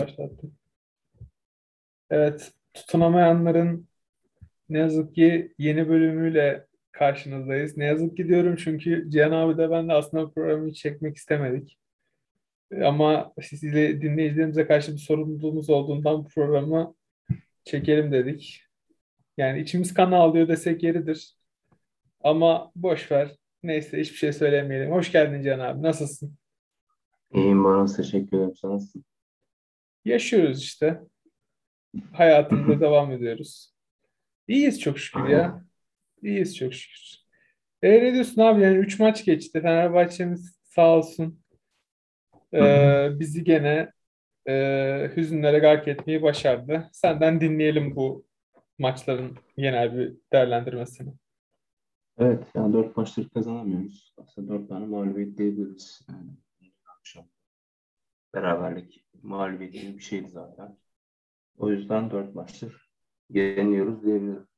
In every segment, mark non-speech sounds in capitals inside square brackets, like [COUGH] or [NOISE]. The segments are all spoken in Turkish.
başlattım. Evet, tutunamayanların ne yazık ki yeni bölümüyle karşınızdayız. Ne yazık ki diyorum çünkü Cihan abi de ben de aslında programı çekmek istemedik. Ama sizle dinleyicilerimize karşı bir sorumluluğumuz olduğundan bu programı çekelim dedik. Yani içimiz kan ağlıyor desek yeridir. Ama boş ver. Neyse hiçbir şey söylemeyelim. Hoş geldin Cihan abi. Nasılsın? İyiyim Baran. Teşekkür ederim. Sen nasılsın? Yaşıyoruz işte. Hayatımıza [LAUGHS] devam ediyoruz. İyiyiz çok şükür ya. İyiyiz çok şükür. E ne diyorsun abi? Yani 3 maç geçti. Fenerbahçe'miz sağ olsun. Ee, bizi gene e, hüzünlere gark etmeyi başardı. Senden dinleyelim bu maçların genel bir değerlendirmesini. Evet, yani dört maçları kazanamıyoruz. Aslında dört tane mağlubiyet diyebiliriz. Yani, akşam beraberlik mağlubiyet gibi bir şeydi zaten. O yüzden dört maçtır yeniliyoruz diyebilirim.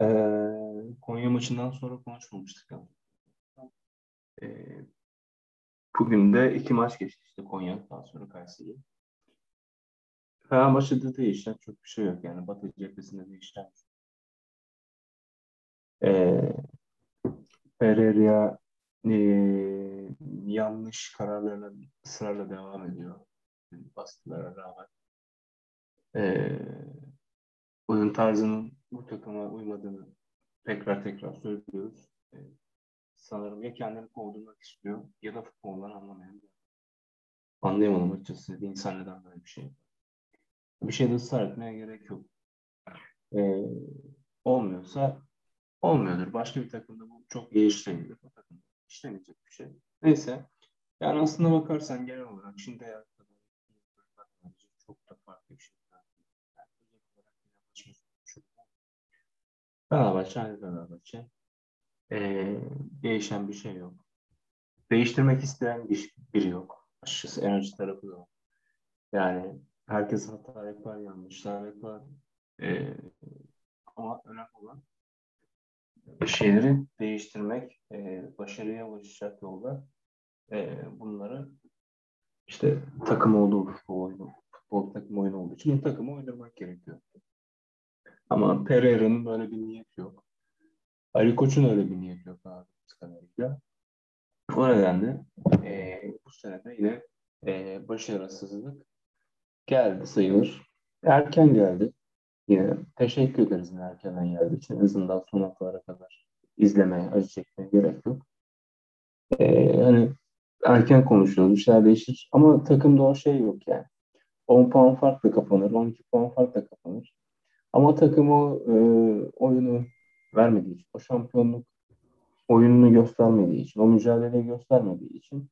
Ee, Konya maçından sonra konuşmamıştık. Yani. Ee, bugün de iki maç geçti işte Konya, daha sonra Kayseri. Fenerbahçe'de değişen çok bir şey yok yani. Batı cephesinde değişen ee, Pereira e, yanlış kararlarına ısrarla devam ediyor. Baskılara rağmen. Ee, oyun tarzının bu takıma uymadığını tekrar tekrar söylüyoruz. Ee, sanırım ya kendini kovdurmak istiyor ya da futboldan anlamayan Anlayamadım açıkçası. Bir insan neden böyle bir şey Bir şeyde ısrar etmeye gerek yok. Ee, olmuyorsa olmuyordur. Başka bir takımda bu çok iyi işlemiyor. O takımda işlemeyecek bir şey. Neyse. Yani aslında bakarsan genel olarak şimdi hayatta çok da farklı bir şey. Fenerbahçe aynı Fenerbahçe. Ee, değişen bir şey yok. Değiştirmek isteyen bir, biri yok. Açıkçası enerji tarafı da Yani herkes hata yapar, yanlışlar yapar. Ee, ama önemli olan şeyleri değiştirmek, e, başarıya ulaşacak yolda e, bunları işte takım olduğu futbol oyunu, futbol takım oyunu olduğu için takımı oynamak gerekiyor. Ama Pereira'nın böyle bir niyeti yok. Ali Koç'un öyle bir niyeti yok abi kadarıyla. O nedenle e, bu senede yine e, başarısızlık geldi sayılır. Erken geldi. Yine teşekkür ederiz erkenden geldiği için. En azından son haftalara kadar izlemeye, acı çekmeye gerek yok. Ee, hani erken konuşuyoruz, işler değişir. Ama takımda o şey yok yani. 10 puan farkla kapanır, 12 puan farkla kapanır. Ama takım o e, oyunu vermediği için, o şampiyonluk oyununu göstermediği için, o mücadeleyi göstermediği için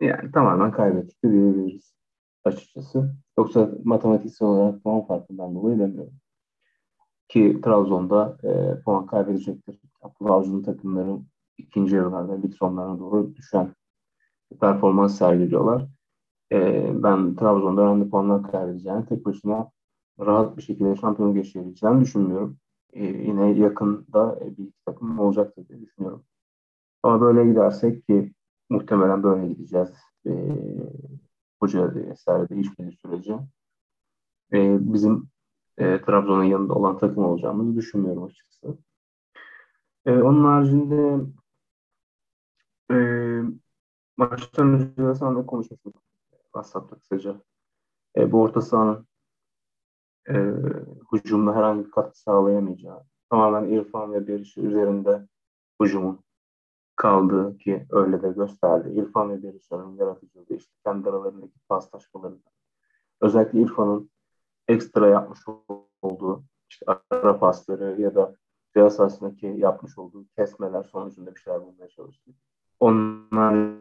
yani tamamen kaybettik diyebiliriz açıkçası. Yoksa matematiksel olarak puan farkından dolayı demiyorum. Ki Trabzon'da e, puan kaybedecektir. Abdullah Avcı'nın ikinci yarılarda lig sonlarına doğru düşen performans sergiliyorlar. E, ben Trabzon'da önemli puanlar kaybedeceğini tek başına rahat bir şekilde şampiyon geçirebileceğini düşünmüyorum. E, yine yakında bir iki takım olacaktır diye düşünüyorum. Ama böyle gidersek ki muhtemelen böyle gideceğiz. E, hoca vesaire değişmediği sürece e, bizim e, Trabzon'un yanında olan takım olacağımızı düşünmüyorum açıkçası. E, onun haricinde e, maçtan önce de sen de konuşmuştuk. WhatsApp'ta kısaca. E, bu orta sahanın e, hücumda herhangi bir katkı sağlayamayacağı, tamamen İrfan ve Berişi üzerinde hücumun kaldığı ki öyle de gösterdi. İrfan ve Berişan'ın yaratıcılığı işte kendi aralarındaki paslaşmalarında. Özellikle İrfan'ın ekstra yapmış olduğu işte ara pasları ya da cihaz yapmış olduğu kesmeler sonucunda bir şeyler bulmaya çalıştı. Onlar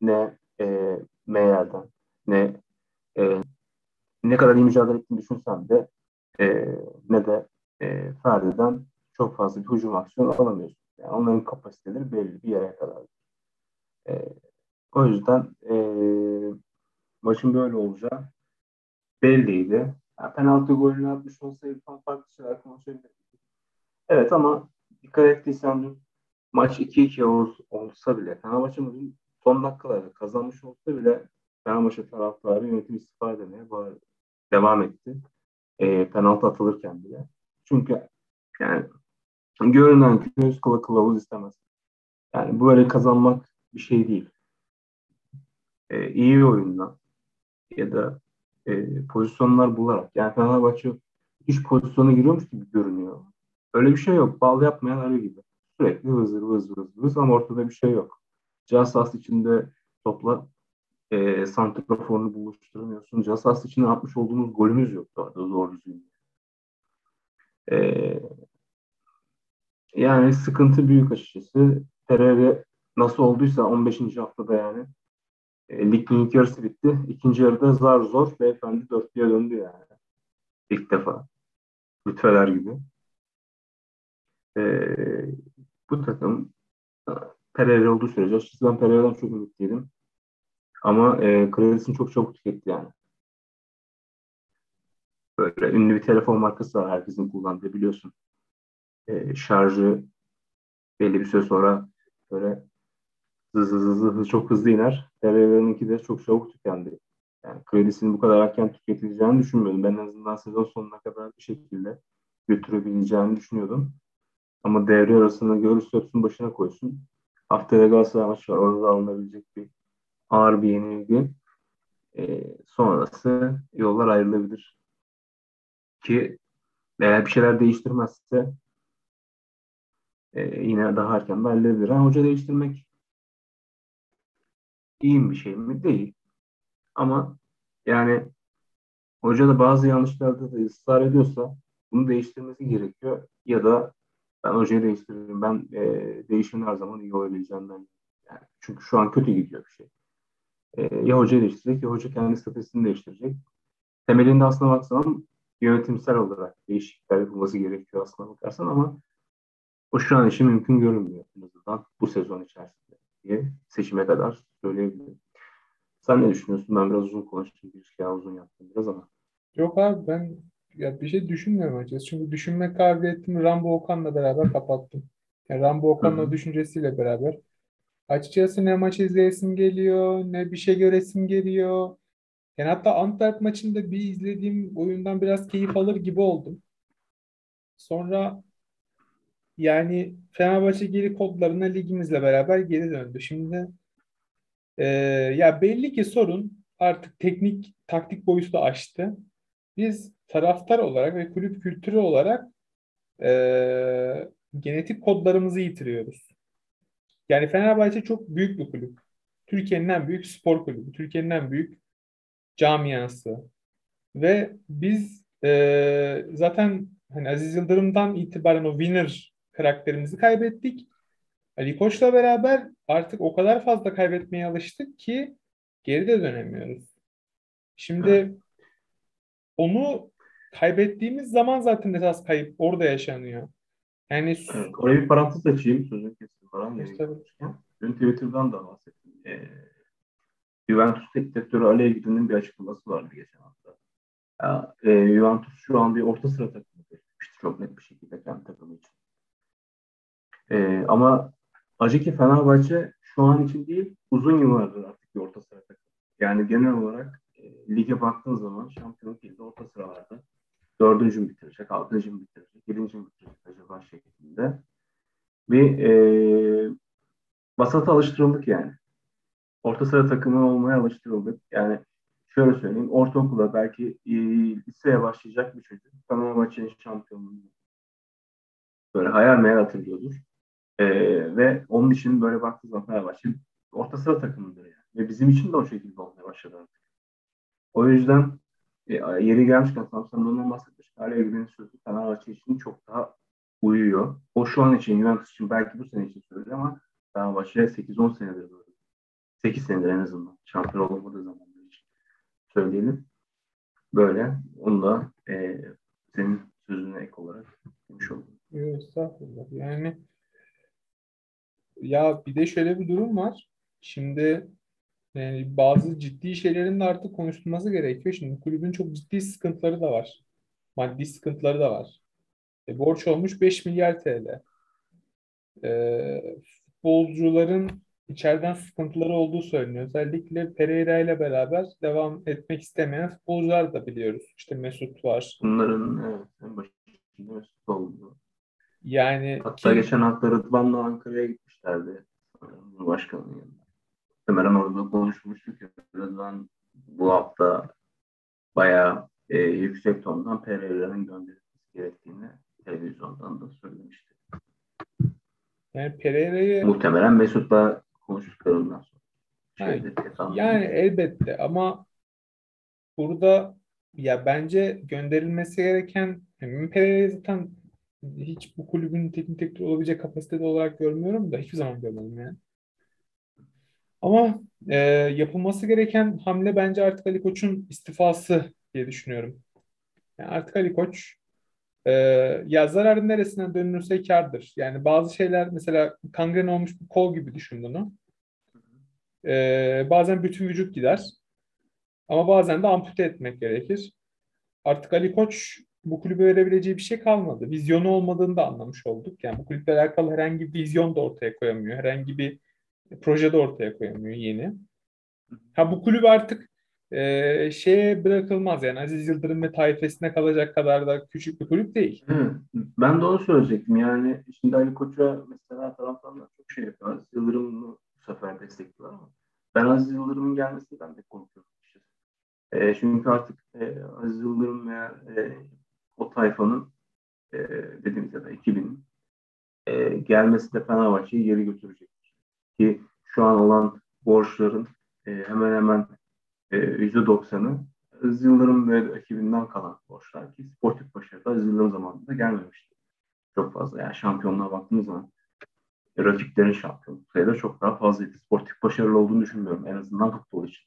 ne e, Meyer'den ne e, ne kadar iyi mücadele ettiğini düşünsem de e, ne de e, Ferdi'den çok fazla bir hücum aksiyonu alamıyorsun. Yani onların kapasiteleri belli bir yere kadar. E, o yüzden e, maçın böyle olacağı belliydi. Yani penaltı golünü atmış olsaydı farklı şeyler konuşabilirdik. Evet ama dikkat ettiysen maç 2-2 ol, olsa bile Fenerbahçe maçın son dakikalarda kazanmış olsa bile Fenerbahçe taraftarı yönetim istifa edemeye devam etti. E, penaltı atılırken bile. Çünkü yani görünen göz kıla kılavuz istemez. Yani böyle kazanmak bir şey değil. E, iyi oyunla ya da e, pozisyonlar bularak. Yani Fenerbahçe iş pozisyona giriyormuş gibi görünüyor. Öyle bir şey yok. Bal yapmayan arı gibi. Sürekli hızır hızır hızır hızır ama ortada bir şey yok. Cihaz içinde topla e, santraforunu buluşturamıyorsun. Cihaz içinde atmış olduğumuz golümüz yok daha da zor düzgün. E, yani sıkıntı büyük açıkçası. Pereira nasıl olduysa 15. haftada yani e, ligin ilk yarısı bitti. İkinci yarıda zar zor beyefendi dörtlüye döndü yani. İlk defa. Lütfeler gibi. E, bu takım Pereira olduğu sürece açıkçası ben Pereira'dan çok ümitliydim. Ama e, kredisini çok çabuk tüketti yani. Böyle ünlü bir telefon markası var herkesin kullandığı biliyorsun. E, şarjı belli bir süre sonra böyle hızlı hızlı hızlı çok hızlı iner. Pereira'nınki de çok çabuk tükendi. Yani kredisini bu kadar erken tüketileceğini düşünmüyordum. Ben en azından sezon sonuna kadar bir şekilde götürebileceğini düşünüyordum. Ama devre arasında görürse öpsün başına koysun. Haftaya Galatasaray maçı var. Orada da alınabilecek bir ağır bir yenilgi. E, sonrası yollar ayrılabilir. Ki eğer bir şeyler değiştirmezse e, yine daha erken de. Ha, hoca değiştirmek iyi bir şey mi? Değil. Ama yani hoca da bazı yanlışlarda da ısrar ediyorsa bunu değiştirmesi gerekiyor. Ya da ben hocayı değiştiririm. Ben e, değişimin her zaman iyi olabileceğinden. Yani çünkü şu an kötü gidiyor bir şey. E, ya hocayı değiştirecek ya hoca kendi stratejisini değiştirecek. Temelinde aslında baksan yönetimsel olarak değişiklikler yapılması gerekiyor aslında bakarsan ama o şu an için mümkün görünmüyor en azından bu sezon içerisinde diye seçime kadar söyleyebilirim. Sen ne düşünüyorsun? Ben biraz uzun konuştum. Bir şey uzun yaptım biraz ama. Yok abi ben ya bir şey düşünmüyorum açıkçası. Çünkü düşünme kabiliyetimi Rambo Okan'la beraber kapattım. Yani Rambo Okan'la düşüncesiyle beraber. Açıkçası ne maç izleyesim geliyor, ne bir şey göresim geliyor. Yani hatta Antwerp maçında bir izlediğim oyundan biraz keyif alır gibi oldum. Sonra yani Fenerbahçe geri kodlarına ligimizle beraber geri döndü. Şimdi e, ya belli ki sorun artık teknik taktik boyutu da aştı. Biz taraftar olarak ve kulüp kültürü olarak e, genetik kodlarımızı yitiriyoruz. Yani Fenerbahçe çok büyük bir kulüp. Türkiye'nin en büyük spor kulübü. Türkiye'nin en büyük camiası. Ve biz e, zaten hani Aziz Yıldırım'dan itibaren o winner karakterimizi kaybettik. Ali Koç'la beraber artık o kadar fazla kaybetmeye alıştık ki geri de dönemiyoruz. Şimdi onu kaybettiğimiz zaman zaten esas kayıp orada yaşanıyor. Yani evet, oraya bir parantez açayım sözün kesin falan. Dün Twitter'dan da bahsettim. Ee, Juventus teknik direktörü Ali Egdi'nin bir açıklaması vardı geçen hafta. Ya, e, Juventus şu an bir orta sıra takımı belirtmişti çok net bir şekilde kendi takımı için. E, ama acı ki Fenerbahçe şu an için değil uzun yıllardır artık bir orta sıra takımı. Yani genel olarak lige baktığın zaman şampiyonluk ilde orta sıralarda dördüncü mü bitirecek, altıncı mı bitirecek, yedinci mi bitirecek acaba şeklinde bir e, basata alıştırıldık yani. Orta sıra takımı olmaya alıştırıldık. Yani şöyle söyleyeyim, ortaokula belki e, liseye başlayacak bir çocuk Fenerbahçe'nin şampiyonluğunu böyle hayal meyal hatırlıyordur. E, ve onun için böyle baktığı zaman Fenerbahçe orta sıra takımıdır yani. Ve bizim için de o şekilde olmaya başladı artık. O yüzden e, yeri gelmişken Samsun'dan ondan bahsetmiş. Hala Gül'ün sözü Fenerbahçe için çok daha uyuyor. O şu an için Juventus için belki bu sene için söyledi ama Fenerbahçe 8-10 senedir böyle. 8 senedir en azından. Şampiyon olamadığı zamanlar için söyleyelim. Böyle. Onu da e, senin sözüne ek olarak demiş oldum. Yok estağfurullah. Yani ya bir de şöyle bir durum var. Şimdi yani bazı ciddi şeylerin de artık konuşulması gerekiyor. Şimdi kulübün çok ciddi sıkıntıları da var. Maddi sıkıntıları da var. E, borç olmuş 5 milyar TL. e, futbolcuların içeriden sıkıntıları olduğu söyleniyor. Özellikle Pereira ile beraber devam etmek istemeyen futbolcular da biliyoruz. İşte Mesut var. Bunların evet, en başında Mesut oldu. Yani Hatta kim- geçen hafta Rıdvan'la Ankara'ya gitmişlerdi. Başkanın yanında. Muhtemelen orada konuşmuştuk. Rıdvan bu hafta bayağı e, yüksek tondan Pereira'nın gönderilmesi gerektiğini televizyondan da söylemişti. yani Pereira'yı Muhtemelen Mesut'la konuştuklarından sonra. Şeyde, Tekan'da. Yani elbette ama burada ya bence gönderilmesi gereken yani Pereira'yı zaten hiç bu kulübün teknik direktörü olabilecek kapasitede olarak görmüyorum da hiçbir zaman görmedim yani. Ama e, yapılması gereken hamle bence artık Ali Koç'un istifası diye düşünüyorum. Yani artık Ali Koç e, ya zararın neresinden dönülürse kârdır. Yani bazı şeyler mesela kangren olmuş bir kol gibi düşün bunu. Ee, bazen bütün vücut gider. Ama bazen de ampute etmek gerekir. Artık Ali Koç bu kulübe verebileceği bir şey kalmadı. Vizyonu olmadığını da anlamış olduk. Yani bu kulüple alakalı herhangi bir vizyon da ortaya koyamıyor. Herhangi bir proje de ortaya koyamıyor yeni. Ha bu kulüp artık e, şeye bırakılmaz yani Aziz Yıldırım ve tayfesine kalacak kadar da küçük bir kulüp değil. Evet, ben de onu söyleyecektim. Yani şimdi Ali Koç'a mesela taraftarlar çok şey yapıyor. Aziz Yıldırım'ı bu sefer destekliyor ama ben Aziz Yıldırım'ın gelmesinden de korkuyorum. E, çünkü artık e, Aziz Yıldırım veya e, o tayfanın e, dediğimiz ya da ekibinin e, gelmesi de Fenerbahçe'yi geri götürecek. Ki şu an olan borçların e, hemen hemen e, %90'ı Aziz Yıldırım ve ekibinden kalan borçlar ki sportif başarıda Aziz Yıldırım zamanında gelmemişti. Çok fazla. Yani şampiyonluğa baktığımız zaman e, rakiplerin şampiyonluk sayıda çok daha fazlaydı. Sportif başarılı olduğunu düşünmüyorum en azından futbol için.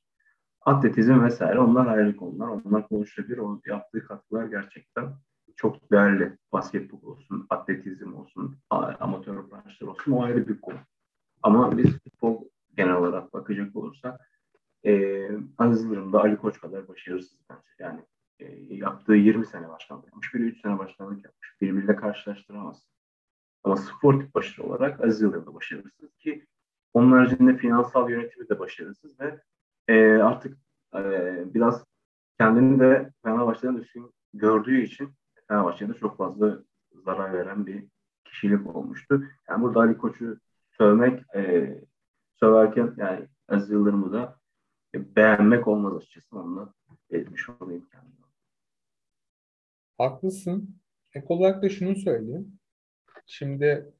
Atletizm vesaire onlar ayrı konular. Onlar konuşulabilir. O yaptığı katkılar gerçekten çok değerli. Basketbol olsun, atletizm olsun, amatör branşlar olsun o ayrı bir konu. Ama biz futbol genel olarak bakacak olursak e, Aziz Yıldırım da Ali Koç kadar başarısız bence. Yani e, yaptığı 20 sene başkanlık yapmış, biri 3 sene başkanlık yapmış. Birbiriyle karşılaştıramaz. Ama sportif başarı olarak Aziz Yıldırım da başarısız ki onun haricinde finansal yönetimi de başarısız ve e, artık e, biraz kendini de Fenerbahçe'den üstün gördüğü için Fenerbahçe'de çok fazla zarar veren bir kişilik olmuştu. Yani burada Ali Koç'u sövmek, e, söverken yani Aziz Yıldırım'ı da e, beğenmek olmaz açıkçası. Onu da belirtmiş olayım kendime. Haklısın. Ek olarak da şunu söyleyeyim. Şimdi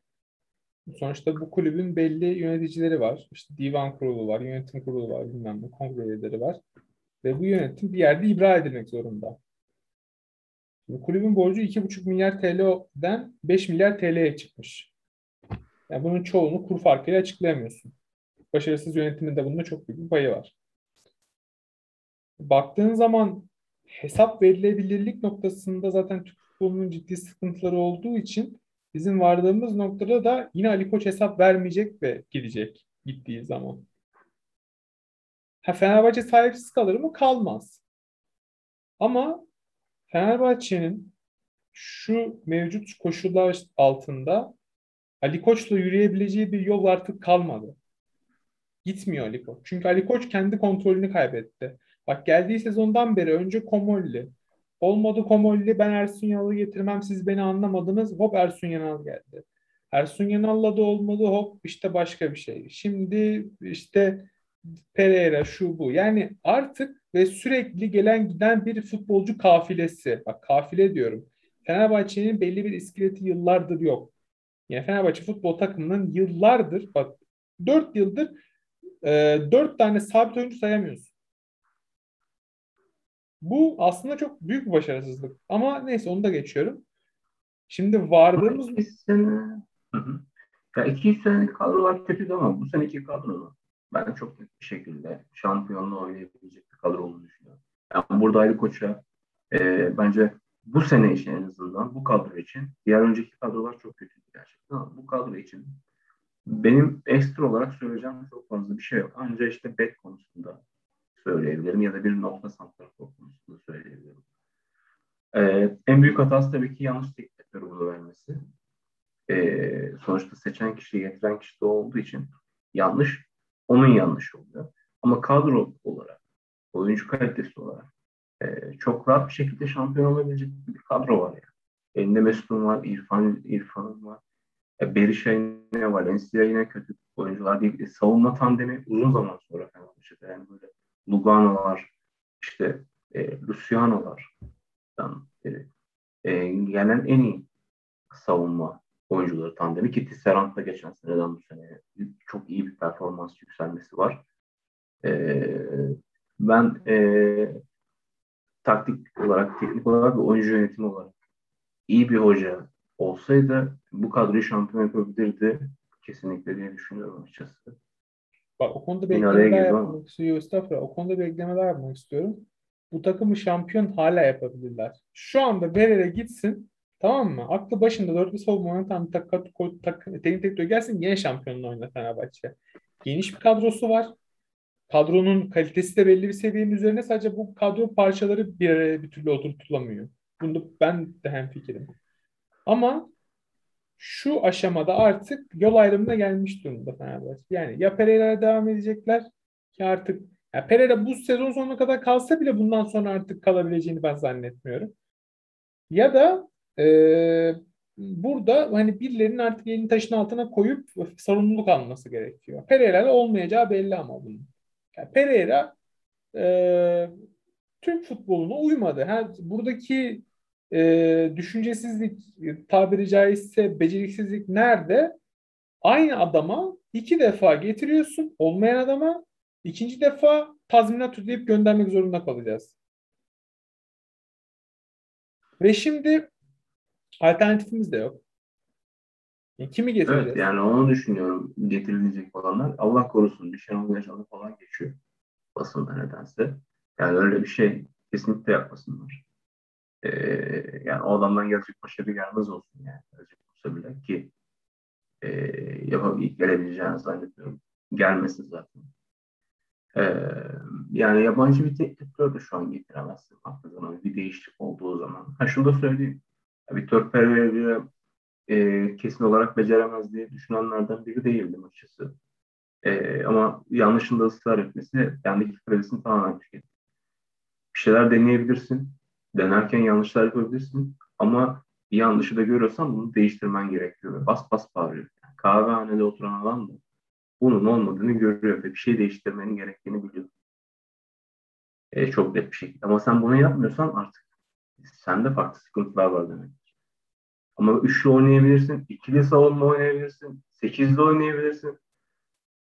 sonuçta bu kulübün belli yöneticileri var. İşte divan kurulu var, yönetim kurulu var, bilmem ne, kongre üyeleri var. Ve bu yönetim bir yerde ibra edilmek zorunda. Şimdi kulübün borcu 2,5 milyar TL'den 5 milyar TL'ye çıkmış. Yani bunun çoğunu kur farkıyla açıklayamıyorsun. Başarısız yönetimin de bunda çok büyük bir payı var. Baktığın zaman hesap verilebilirlik noktasında zaten Türk futbolunun ciddi sıkıntıları olduğu için bizim vardığımız noktada da yine Ali Koç hesap vermeyecek ve gidecek gittiği zaman. Ha, Fenerbahçe sahipsiz kalır mı? Kalmaz. Ama Fenerbahçe'nin şu mevcut koşullar altında Ali Koç'la yürüyebileceği bir yol artık kalmadı. Gitmiyor Ali Koç. Çünkü Ali Koç kendi kontrolünü kaybetti. Bak geldiği sezondan beri önce Komolli. Olmadı Komolli ben Ersun Yanal'ı getirmem siz beni anlamadınız. Hop Ersun Yanal geldi. Ersun Yanal'la da olmadı hop işte başka bir şey. Şimdi işte Pereira şu bu. Yani artık ve sürekli gelen giden bir futbolcu kafilesi. Bak kafile diyorum. Fenerbahçe'nin belli bir iskeleti yıllardır yok. Yani Fenerbahçe futbol takımının yıllardır bak 4 yıldır e, 4 tane sabit oyuncu sayamıyorsun. Bu aslında çok büyük bir başarısızlık. Ama neyse onu da geçiyorum. Şimdi vardığımız... İki sene... Ya 200 senelik kadrolar kötüydü ama bu seneki kadronun ben çok net bir şekilde şampiyonluğu oynayabilecek bir kadro olduğunu düşünüyorum. Yani burada Ali Koç'a e, bence bu sene için en azından bu kadro için diğer önceki kadrolar çok kötüydü gerçekten ama bu kadro için benim ekstra olarak söyleyeceğim çok fazla bir şey yok. Ancak işte bet konusunda söyleyebilirim ya da bir nokta santrafor konusunda söyleyebilirim. Ee, en büyük hatası tabii ki yanlış direktörü bunu vermesi. e, sonuçta seçen kişi, getiren kişi de olduğu için yanlış onun yanlış oluyor. Ama kadro olarak, oyuncu kalitesi olarak e, çok rahat bir şekilde şampiyon olabilecek bir kadro var yani. Elinde Mesut'un var, İrfan, İrfan'ın var. E, yine var. Ensiya yine kötü oyuncular değil. E, savunma tandemi uzun zaman sonra Fenerbahçe'de. Yani böyle Lugano'lar, işte e, Luciano'lar e, e, gelen en iyi savunma oyuncuları tandemi ki Tisserand da geçen seneden bu sene çok iyi bir performans yükselmesi var. E, ben e, taktik olarak, teknik olarak ve oyuncu yönetimi olarak iyi bir hoca olsaydı bu kadroyu şampiyon yapabilirdi kesinlikle diye düşünüyorum açıkçası. Bak o konuda bir eklemeler yapmak istiyorum. Estağfurullah. O konuda bir eklemeler yapmak istiyorum. Bu takımı şampiyon hala yapabilirler. Şu anda Berer'e gitsin tamam mı? Aklı başında dörtlü savunma oynayan tak, tak, tak, teknik direktör gelsin yine şampiyonluğu oynar Fenerbahçe. Geniş bir kadrosu var. Kadronun kalitesi de belli bir seviyenin üzerine sadece bu kadro parçaları bir araya bir türlü oturtulamıyor. Bunda ben de hemfikirim. Ama şu aşamada artık yol ayrımına gelmiş durumda Fenerbahçe. Yani ya Pereira'ya devam edecekler ki artık ya Pereira bu sezon sonuna kadar kalsa bile bundan sonra artık kalabileceğini ben zannetmiyorum. Ya da e, burada hani birilerinin artık elini taşın altına koyup sorumluluk alması gerekiyor. Pereira'la olmayacağı belli ama bunun. Yani Pereira e, Türk futboluna uymadı. Ha, buradaki e, düşüncesizlik tabiri caizse beceriksizlik nerede? Aynı adama iki defa getiriyorsun olmayan adama ikinci defa tazminat ödeyip göndermek zorunda kalacağız. Ve şimdi alternatifimiz de yok. E, kimi getireceğiz? Evet yani onu düşünüyorum getirilecek olanlar. Allah korusun bir Şenol Yaşalı falan geçiyor basında nedense. Yani öyle bir şey kesinlikle yapmasınlar. Ee, yani o adamdan gelecek başarı gelmez olsun yani. Gelecek olsa bile ki e, yapabilir, gelebileceğini zannetmiyorum. Gelmesin zaten. Ee, yani yabancı bir teknik de şu an getiremezsin baktığı zaman bir değişiklik olduğu zaman. Ha şunu da söyleyeyim. Victor Pereira e, kesin olarak beceremez diye düşünenlerden biri değildim açıkçası. E, ama yanlışında ısrar etmesi kendi kredisini tamamen tüketti. Bir şeyler deneyebilirsin. Denerken yanlışlar yapabilirsin. Ama bir yanlışı da görüyorsan bunu değiştirmen gerekiyor. Ve bas bas bağırıyor. Yani kahvehanede oturan adam da bunun olmadığını görüyor ve bir şey değiştirmenin gerektiğini biliyor. E, çok net bir şekilde. Ama sen bunu yapmıyorsan artık sende farklı sıkıntılar var demek. Ama üçlü oynayabilirsin, ikili savunma oynayabilirsin, sekizli oynayabilirsin.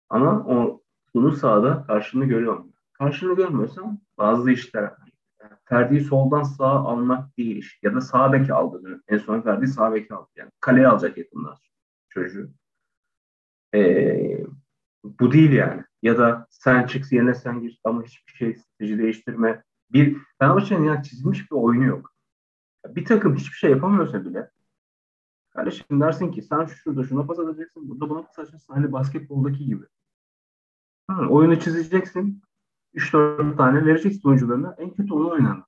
Ama o bunu sahada karşını görüyorum. Karşını görmüyorsan bazı işler Ferdi'yi soldan sağa almak değil iş. Ya da sağ beki aldı. En son Ferdi sağ beki aldı. Yani kaleye alacak yakından çocuğu. Ee, bu değil yani. Ya da sen çık yerine sen gir ama hiçbir şey strateji değiştirme. Bir Fenerbahçe'nin yani çizilmiş bir oyunu yok. Bir takım hiçbir şey yapamıyorsa bile kardeşim dersin ki sen şurada şuna pas atacaksın, burada buna pas atacaksın. Hani basketboldaki gibi. Ha, oyunu çizeceksin. 3-4 tane vereceksin oyuncularına. En kötü onu oynanır.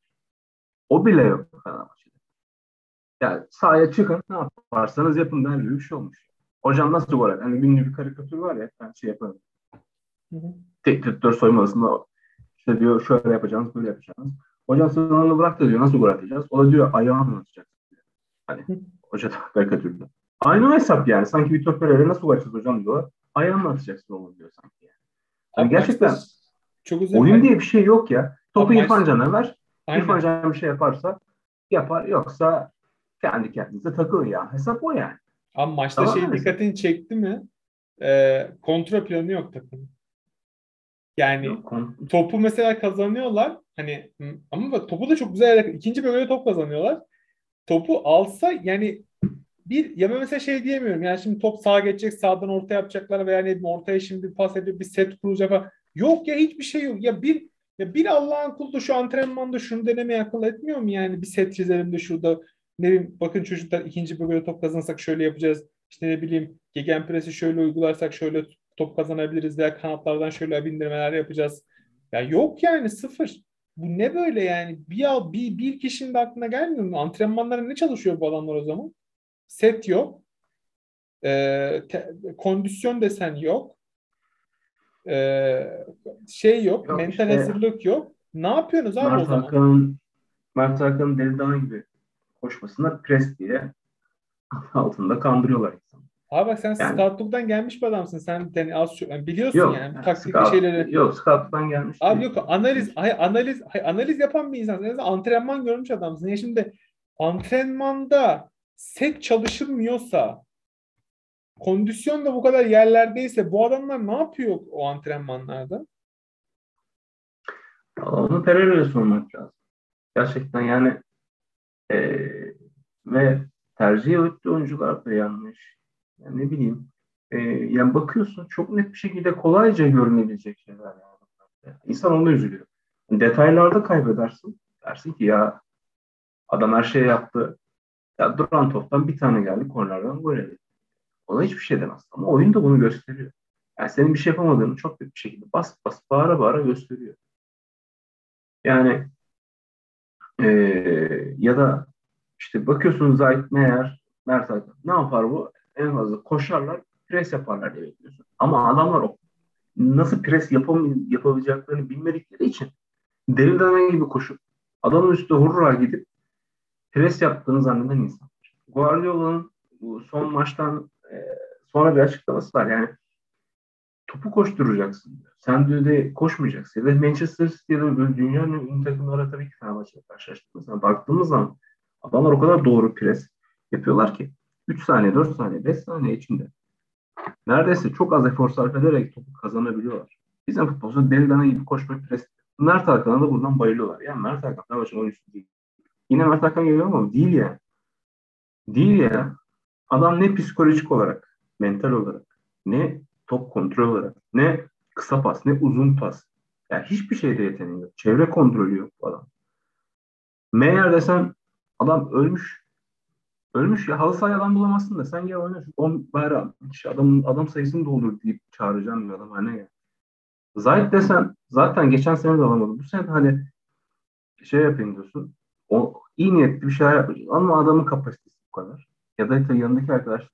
O bile yok Fenerbahçe'de. Yani sahaya çıkın ne yaparsanız yapın der bir şey olmuş. Hocam nasıl gol at? Hani ünlü bir karikatür var ya ben şey yaparım. Tek direktör soymasında işte diyor şöyle yapacağız böyle yapacağız. Hocam sen onu bırak da diyor nasıl gol atacağız? O da diyor ayağını atacak. Hani hoca da karikatürde. Aynı hesap yani. Sanki bir Pereira nasıl gol atacağız hocam diyorlar. Ayağını atacaksın onu diyor sanki. Yani. Yani gerçekten çok uzun oyun diye bir şey yok ya. Topu Abi İrfan Can'a ver. Aynen. İrfan Can bir şey yaparsa yapar. Yoksa kendi kendinize takılın ya. Hesap o yani. Ama maçta tamam şey dikkatini çekti mi? Ee, kontra planı yok takım. Yani yok, topu mesela kazanıyorlar. Hani ama bak topu da çok güzel ikinci bölümde top kazanıyorlar. Topu alsa yani bir ya ben mesela şey diyemiyorum. Yani şimdi top sağa geçecek, sağdan orta yapacaklar veya ne ortaya şimdi pas edip bir set kuracak falan. Yok ya hiçbir şey yok. Ya bir ya bir Allah'ın kulu şu antrenmanda şunu denemeye akıl etmiyor mu yani bir set çizelim de şurada ne bileyim bakın çocuklar ikinci bölümde top kazansak şöyle yapacağız. İşte ne bileyim gegenpress'i şöyle uygularsak şöyle top kazanabiliriz veya kanatlardan şöyle bindirmeler yapacağız. Ya yok yani sıfır. Bu ne böyle yani? Bir, bir, bir kişinin de aklına gelmiyor mu? Antrenmanlara ne çalışıyor bu adamlar o zaman? Set yok. Ee, te- kondisyon desen yok. Ee, şey yok, Yok mental işte hazırlık yok. Ne yapıyorsunuz abi o Mert zaman? Hakan'ın Mert Hakan'ın deli dana gibi koşmasında pres diye [LAUGHS] altında kandırıyorlar. Abi bak sen Yani scoutluktan gelmiş bir adamsın. Sen yani az çok yani biliyorsun yok yani taktikli scout, şeyleri. yok scout'tan gelmiş Abi değil. yok analiz hay analiz hay analiz yapan bir insan. En azından antrenman görmüş adamsın. Ya şimdi antrenmanda set çalışılmıyorsa, kondisyon da bu kadar yerlerdeyse bu adamlar ne yapıyor o antrenmanlarda? Onu Pereira'ya sormak lazım. Gerçekten yani eee, ve tercih ettiği oyuncular da yanlış. Yani ne bileyim eee, yani bakıyorsun çok net bir şekilde kolayca görünebilecek şeyler yani. İnsan onda üzülüyor. Detaylarda kaybedersin. Dersin ki ya adam her şeyi yaptı. Ya duran toptan bir tane geldi kornerden gol yedi. Ona hiçbir şey demez. Ama oyun da bunu gösteriyor. Yani senin bir şey yapamadığını çok net bir şekilde bas bas bağıra bağıra gösteriyor. Yani eee, ya da işte bakıyorsun Zayt Meyer, Mert Hakan. Ne yapar bu? En fazla koşarlar, pres yaparlar diye bekliyorsun. Ama adamlar o nasıl pres yapam yapabileceklerini bilmedikleri için deli dana gibi koşup adamın üstüne hurra gidip pres yaptığını zanneden insan. Guardiola'nın bu son maçtan e, sonra bir açıklaması var. Yani topu koşturacaksın diyor. Sen diyor de koşmayacaksın. Ya da Manchester City ya da dünyanın ünlü takımlara tabii ki Fenerbahçe'yle karşılaştığımızda baktığımız zaman adamlar o kadar doğru pres yapıyorlar ki 3 saniye, 4 saniye, 5 saniye içinde neredeyse çok az efor sarf ederek topu kazanabiliyorlar. Bizim futbolcu deli dana gibi koşmak pres. Mert Hakan'a da buradan bayılıyorlar. Yani Mert Hakan Fenerbahçe'nin oyuncusu değil. Yine Mert Hakan geliyor ama değil ya. Değil ya. Adam ne psikolojik olarak, mental olarak, ne top kontrol olarak, ne kısa pas, ne uzun pas. Yani hiçbir şeyde yeteneği yok. Çevre kontrolü yok bu adam. Meyer desen adam ölmüş. Ölmüş ya halı sahaya adam bulamazsın da sen gel oyna. 10 bari kişi adamın adam sayısını doldur deyip çağıracağım bir adam haline gel. Zayt desen zaten geçen sene de alamadım. Bu sene hani şey yapayım diyorsun. O iyi niyetli bir şeyler yapacak. Ama adamın kapasitesi bu kadar. Ya da yanındaki arkadaş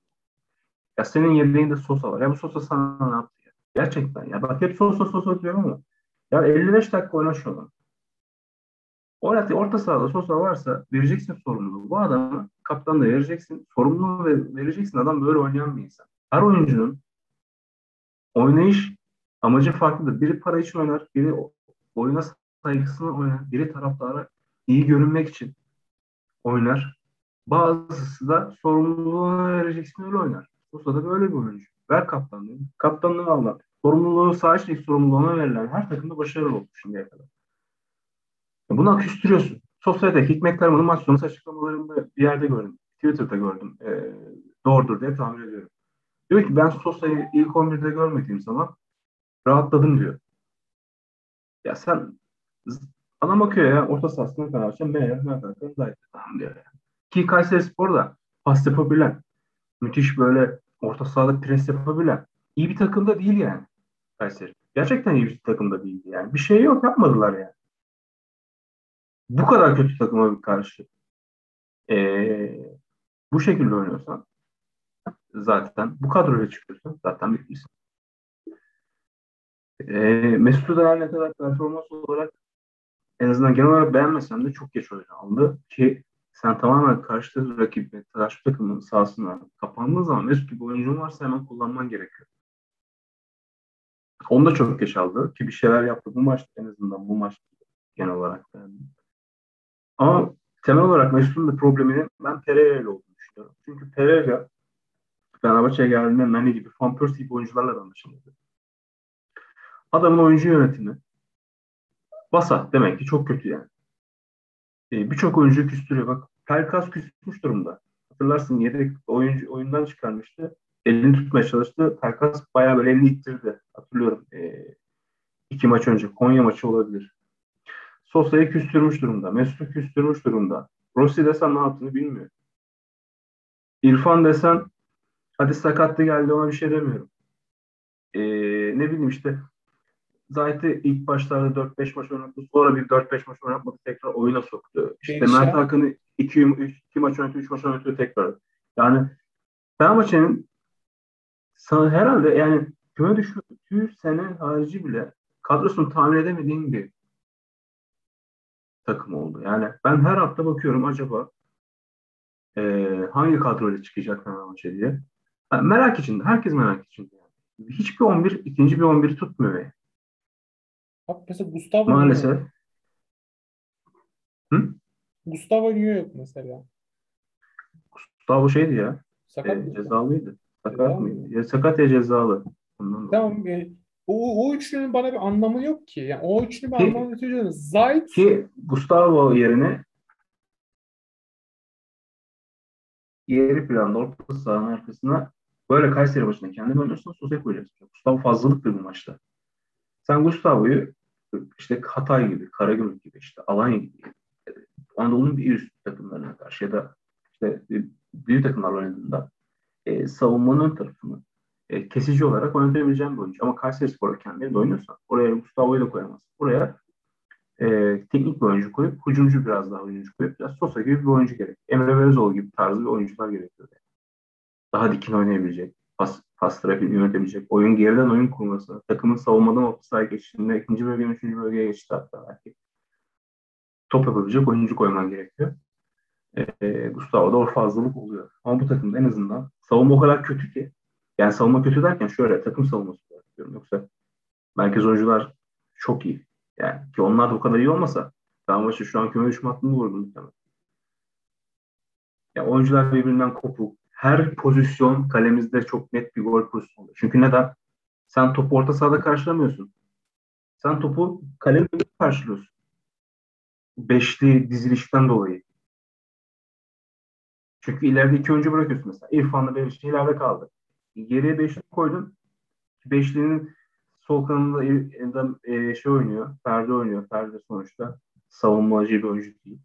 ya senin yedeğinde Sosa var. Ya bu Sosa sana ne yaptı ya? Gerçekten ya. Bak hep Sosa Sosa diyorum ama ya 55 dakika oyna şu adam. Orada orta sahada Sosa varsa vereceksin sorumluluğu. Bu adama kaptan da vereceksin. Sorumluluğu ve vereceksin. Adam böyle oynayan bir insan. Her oyuncunun oynayış amacı farklıdır. Biri para için oynar, biri oyuna saygısını oynar, biri taraftara iyi görünmek için oynar. Bazısı da sorumluluğunu vereceksin öyle oynar. Sosa da böyle bir oyuncu. Ver kaptanlığı. Kaptanlığı al. Sorumluluğu sağ sorumluluğuna verilen her takımda başarılı oldu şimdiye kadar. Buna küstürüyorsun. Sosyete Hikmet Karaman'ın maç sonrası açıklamalarında bir yerde gördüm. Twitter'da gördüm. E, doğrudur diye tahmin ediyorum. Diyor ki ben Sosa'yı ilk 11'de görmediğim zaman rahatladım diyor. Ya sen adam bakıyor ya orta sahasında Fenerbahçe Meyer, Mert Hakan Zayt tamam diyor. Ki Kayseri Spor da pas yapabilen, müthiş böyle orta sahada pres yapabilen iyi bir takımda değil yani Kayseri. Gerçekten iyi bir takımda değildi yani. Bir şey yok yapmadılar yani. Bu kadar kötü takıma karşı ee, bu şekilde oynuyorsan zaten bu kadroya çıkıyorsan zaten bitmişsin. E, Mesut Özil ne kadar performans olarak en azından genel olarak beğenmesem de çok geç oyun aldı ki sen tamamen karşı rakip karşı takımın sahasına kapandığın zaman Mesut gibi oyuncun varsa hemen kullanman gerekiyor. Onu da çok geç aldı ki bir şeyler yaptı bu maçta en azından bu maç genel olarak beğendim. Ama temel olarak Mesut'un da probleminin ben Pereira ile olduğunu düşünüyorum. Çünkü Pereira Fenerbahçe'ye geldiğinde Nani gibi, Van Persie gibi oyuncularla anlaşılmadı. Adamın oyuncu yönetimi Basa demek ki çok kötü yani. Ee, Birçok oyuncu küstürüyor. Bak Pelkas küsmüş durumda. Hatırlarsın yedek oyuncu oyundan çıkarmıştı. Elini tutmaya çalıştı. Pelkas bayağı böyle elini ittirdi. Hatırlıyorum. Ee, iki maç önce. Konya maçı olabilir. Sosa'yı küstürmüş durumda. Mesut'u küstürmüş durumda. Rossi desen ne yaptığını bilmiyor. İrfan desen hadi sakatlı geldi ona bir şey demiyorum. Ee, ne bileyim işte Zayt'i ilk başlarda 4-5 maç oynattı. Sonra bir 4-5 maç oynatmadı. Tekrar oyuna soktu. İşte Değişen. Mert Hakan'ı 2, 2 maç oynattı. 3 maç oynattı tekrar. Yani Fenerbahçe'nin herhalde yani küme düştüğü sene harici bile kadrosunu tahmin edemediğin bir takım oldu. Yani ben her hafta bakıyorum acaba e, hangi kadroyla çıkacak Fenerbahçe diye. Yani merak içinde. Herkes merak içinde. Yani. Hiçbir 11, ikinci bir 11 tutmuyor. Yani. Bak mesela Gustavo Maalesef. Hı? Gustavo niye yok mesela? Gustavo şeydi ya. Sakat e, cezalıydı. Sakat mıydı? Ya sakat ya cezalı. Ondan tamam. E, o, o üçlünün bana bir anlamı yok ki. Yani o üçlünün bir anlamı yok. Zayt ki Gustavo yerine geri planda orta sahanın arkasına böyle Kayseri başında kendin oynuyorsun Sosa koyacaksın. Gustavo fazlalıktır bu maçta. Sen Gustavo'yu işte Hatay gibi, Karagümrük gibi, işte Alanya gibi Anadolu'nun bir üst takımlarına karşı ya da işte büyük takımlar oynadığında e, savunmanın tarafını e, kesici olarak oynatabileceğin bir oyuncu. Ama Kayseri Spor'a kendini oynuyorsan oraya Gustavo'yu da koyamazsın. Buraya e, teknik bir oyuncu koyup hücumcu biraz daha oyuncu koyup biraz Sosa gibi bir oyuncu gerek. Emre Belözoğlu gibi tarzı bir oyuncular gerekiyor. Daha dikin oynayabilecek, pas, pas trafiğini yönetebilecek, oyun geriden oyun kurması, takımın savunmadan orta sahaya geçişinde ikinci bölgeden üçüncü bölgeye geçti hatta belki. Top yapabilecek oyuncu koyman gerekiyor. E, Gustavo'da o fazlalık oluyor. Ama bu takımda en azından savunma o kadar kötü ki yani savunma kötü derken şöyle takım savunması diyorum. Yoksa merkez oyuncular çok iyi. Yani ki onlar da o kadar iyi olmasa Fenerbahçe şu an küme düşme hattını vurdu muhtemelen. Yani oyuncular birbirinden kopuk. Her pozisyon kalemizde çok net bir gol pozisyonu. Çünkü neden? Sen topu orta sahada karşılamıyorsun. Sen topu kalemde karşılıyorsun. Beşli dizilişten dolayı. Çünkü ileride iki oyuncu bırakıyorsun mesela. İrfan'la Beşli ileride kaldı. Geriye beşli koydun. Beşlinin sol kanında e, şey oynuyor. Ferdi oynuyor. Ferdi sonuçta savunmacı bir oyuncu değil.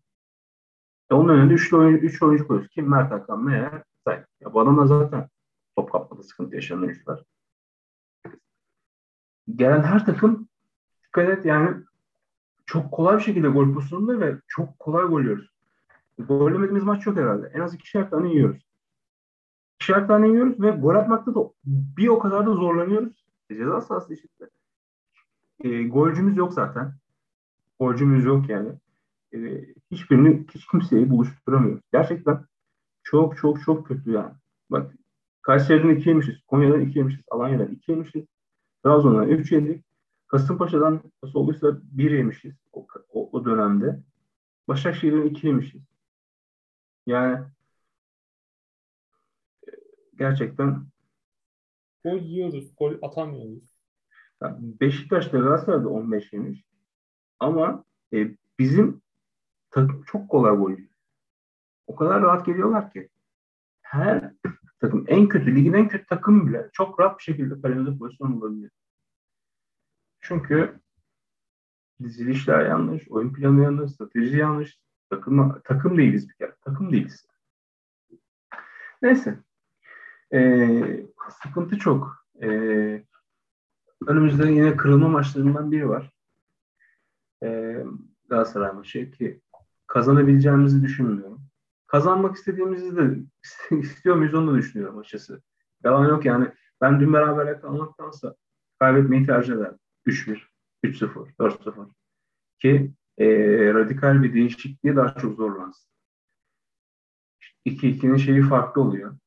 E onun önünde üçlü oyuncu, üç oyuncu koyuyorsun. Kim? Mert Hakan, Meğer, Say. Ya bu adamlar zaten top kapmada sıkıntı yaşayan oyuncular. Gelen her takım dikkat et yani çok kolay bir şekilde gol pozisyonunda ve çok kolay gol yiyoruz. Gol maç çok herhalde. En az ikişer tane yiyoruz. İkişer tane yiyoruz ve gol atmakta da bir o kadar da zorlanıyoruz. E, ceza sahası içinde. E, golcümüz yok zaten. Golcümüz yok yani. E, hiçbirini, hiç kimseyi buluşturamıyoruz. Gerçekten çok çok çok kötü yani. Bak Kayseri'den iki yemişiz. Konya'dan iki yemişiz. Alanya'dan iki yemişiz. Trabzon'dan üç yedik. Kasımpaşa'dan nasıl olduysa bir yemişiz o, o, o dönemde. Başakşehir'den iki yemişiz. Yani gerçekten gol yiyoruz, gol atamıyoruz. Beşiktaş'ta Galatasaray'da 15 yemiş. Ama e, bizim takım çok kolay gol yiyor. O kadar rahat geliyorlar ki. Her [CLEARS THROAT] takım en kötü, ligin en kötü takım bile çok rahat bir şekilde kalemize pozisyon bulabiliyor. Çünkü dizilişler yanlış, oyun planı yanlış, strateji yanlış. Takım, takım değiliz bir kere. Takım değiliz. Neyse. Ee, sıkıntı çok. Ee, önümüzde yine kırılma maçlarından biri var. Ee, Galatasaray maçı ki kazanabileceğimizi düşünmüyorum. Kazanmak istediğimizi de [LAUGHS] istiyor muyuz onu da düşünüyorum açıkçası. Yalan yok yani. Ben dün beraber kalmaktansa kaybetmeyi tercih ederim. 3-1, 3-0, 4-0. Ki e, radikal bir değişikliğe daha çok zorlansın. 2-2'nin şeyi farklı oluyor.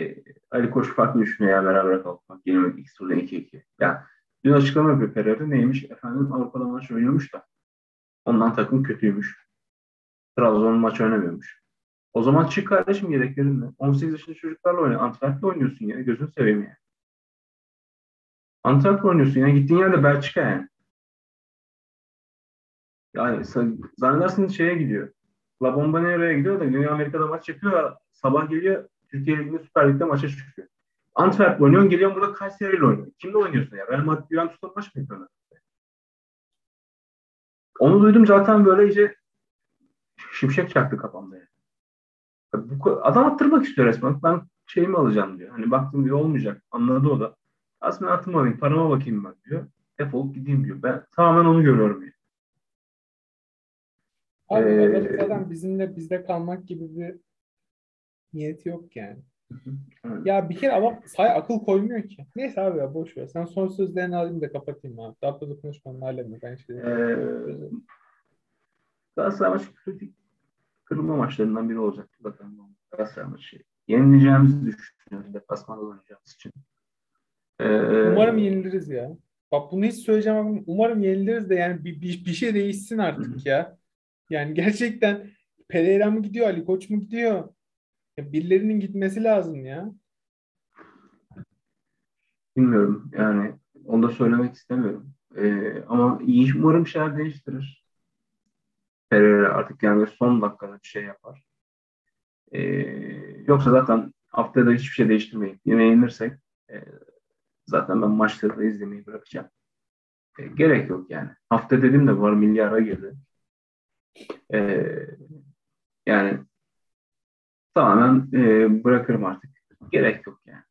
E, Ali Koç farklı düşünüyor ya beraber kalkmak. Yenilmek ilk turda 2-2. Yani dün açıklama yapıyor Pereira. Neymiş? Efendim Avrupa'da maç oynuyormuş da. Ondan takım kötüymüş. Trabzon maç oynamıyormuş. O zaman çık kardeşim yedeklerinle. 18 yaşında çocuklarla oynuyor. Antwerp'le oynuyorsun ya. Gözünü seveyim ya. Antwerp'le oynuyorsun ya. Gittiğin yerde Belçika yani. Yani zannedersin şeye gidiyor. La Bomboniera'ya gidiyor da Güney Amerika'da maç yapıyor. Sabah geliyor Türkiye Ligi'nde Süper Lig'de maça çıkıyor. Antwerp oynuyorsun, geliyorsun burada Kayseri ile oynuyorsun. Kimle oynuyorsun ya? Real Madrid Juventus'la maç mı yapıyorsun? Onu duydum zaten böyle iyice şimşek çaktı kafamda. Yani. Bu, adam attırmak istiyor resmen. Ben şeyimi alacağım diyor. Hani baktım diyor olmayacak. Anladı o da. Aslında atımı alayım, parama bakayım ben diyor. Defolup gideyim diyor. Ben tamamen onu görüyorum. Yani. Abi ee, zaten bizimle bizde kalmak gibi bir niyeti yok yani. Ya bir kere ama say akıl koymuyor ki. Neyse abi ya boş ver. Sen son sözlerini alayım da kapatayım abi. Daha fazla konuşmanın alemi. Ben şey Ee, Galatasaray maçı kritik kırılma maçlarından biri olacak. Bakalım Galatasaray maçı. Yenileceğimizi düşünüyorum. Deplasmanda oynayacağımız için. Ee, Umarım yeniliriz ya. Bak bunu hiç söyleyeceğim ama umarım yeniliriz de yani bir, bir, bir şey değişsin artık ya. Yani gerçekten Pereira mı gidiyor, Ali Koç mu gidiyor? Ya birilerinin gitmesi lazım ya. Bilmiyorum yani onu da söylemek istemiyorum. Ee, ama iyi umarım şeyler değiştirir. Pereira artık yani son dakikada bir şey yapar. Ee, yoksa zaten haftada hiçbir şey değiştirmeyip yine yenilirsek e, zaten ben maçları da izlemeyi bırakacağım. E, gerek yok yani. Hafta dedim de var milyara girdi. E, yani tamamen e, bırakırım artık. Gerek yok yani.